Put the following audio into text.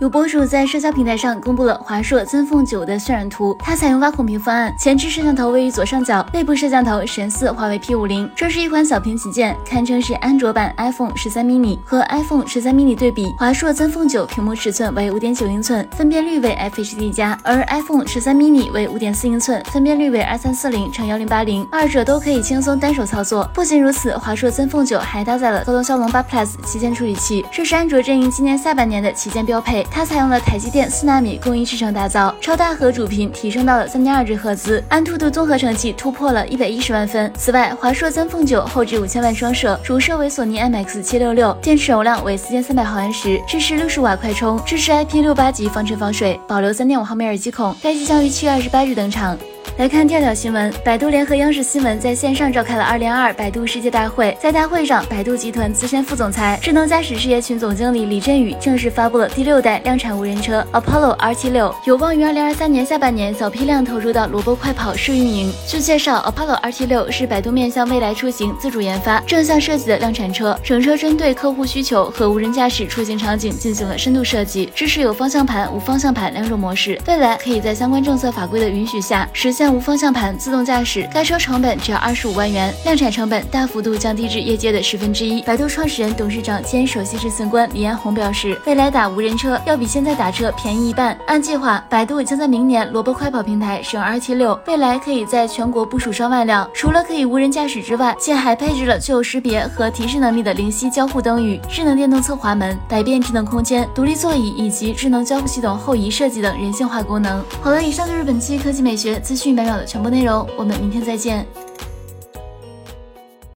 有博主在社交平台上公布了华硕 Zenfone 9的渲染图，它采用挖孔屏方案，前置摄像头位于左上角，内部摄像头神似华为 P50。这是一款小屏旗舰，堪称是安卓版 iPhone 十三 mini。和 iPhone 十三 mini 对比，华硕 Zenfone 9屏幕尺寸为五点九英寸，分辨率为 FHD+，加，而 iPhone 十三 mini 为五点四英寸，分辨率为二三四零乘幺零八零，二者都可以轻松单手操作。不仅如此，华硕 Zenfone 9还搭载了高通骁龙八 Plus 旗舰处理器，这是安卓阵营今年下半年的旗舰标配。它采用了台积电四纳米工艺制成打造，超大核主频提升到了三点二 G 赫兹，安兔兔综合成绩突破了一百一十万分。此外，华硕 Zenfone 9后置五千万双摄，主摄为索尼 IMX 七六六，电池容量为四千三百毫安时，支持六十瓦快充，支持 IP 六八级防尘防水，保留三点五毫米耳机孔。该机将于七月二十八日登场。来看跳跳新闻，百度联合央视新闻在线上召开了二零二二百度世界大会。在大会上，百度集团资深副总裁、智能驾驶事业群总经理李振宇正式发布了第六代量产无人车 Apollo RT6，有望于二零二三年下半年小批量投入到萝卜快跑试运营。据介绍，Apollo RT6 是百度面向未来出行自主研发、正向设计的量产车，整车针对客户需求和无人驾驶出行场景进行了深度设计，支持有方向盘、无方向盘两种模式。未来可以在相关政策法规的允许下实现。无方向盘自动驾驶，该车成本只要二十五万元，量产成本大幅度降低至业界的十分之一。百度创始人、董事长兼首席执行官李彦宏表示，未来打无人车要比现在打车便宜一半。按计划，百度将在明年萝卜快跑平台使用 RT 六，未来可以在全国部署上万辆。除了可以无人驾驶之外，现还配置了具有识别和提示能力的灵犀交互灯语、智能电动侧滑门、百变智能空间、独立座椅以及智能交互系统后移设计等人性化功能。好了，以上就是本期科技美学资讯。百秒的全部内容，我们明天再见。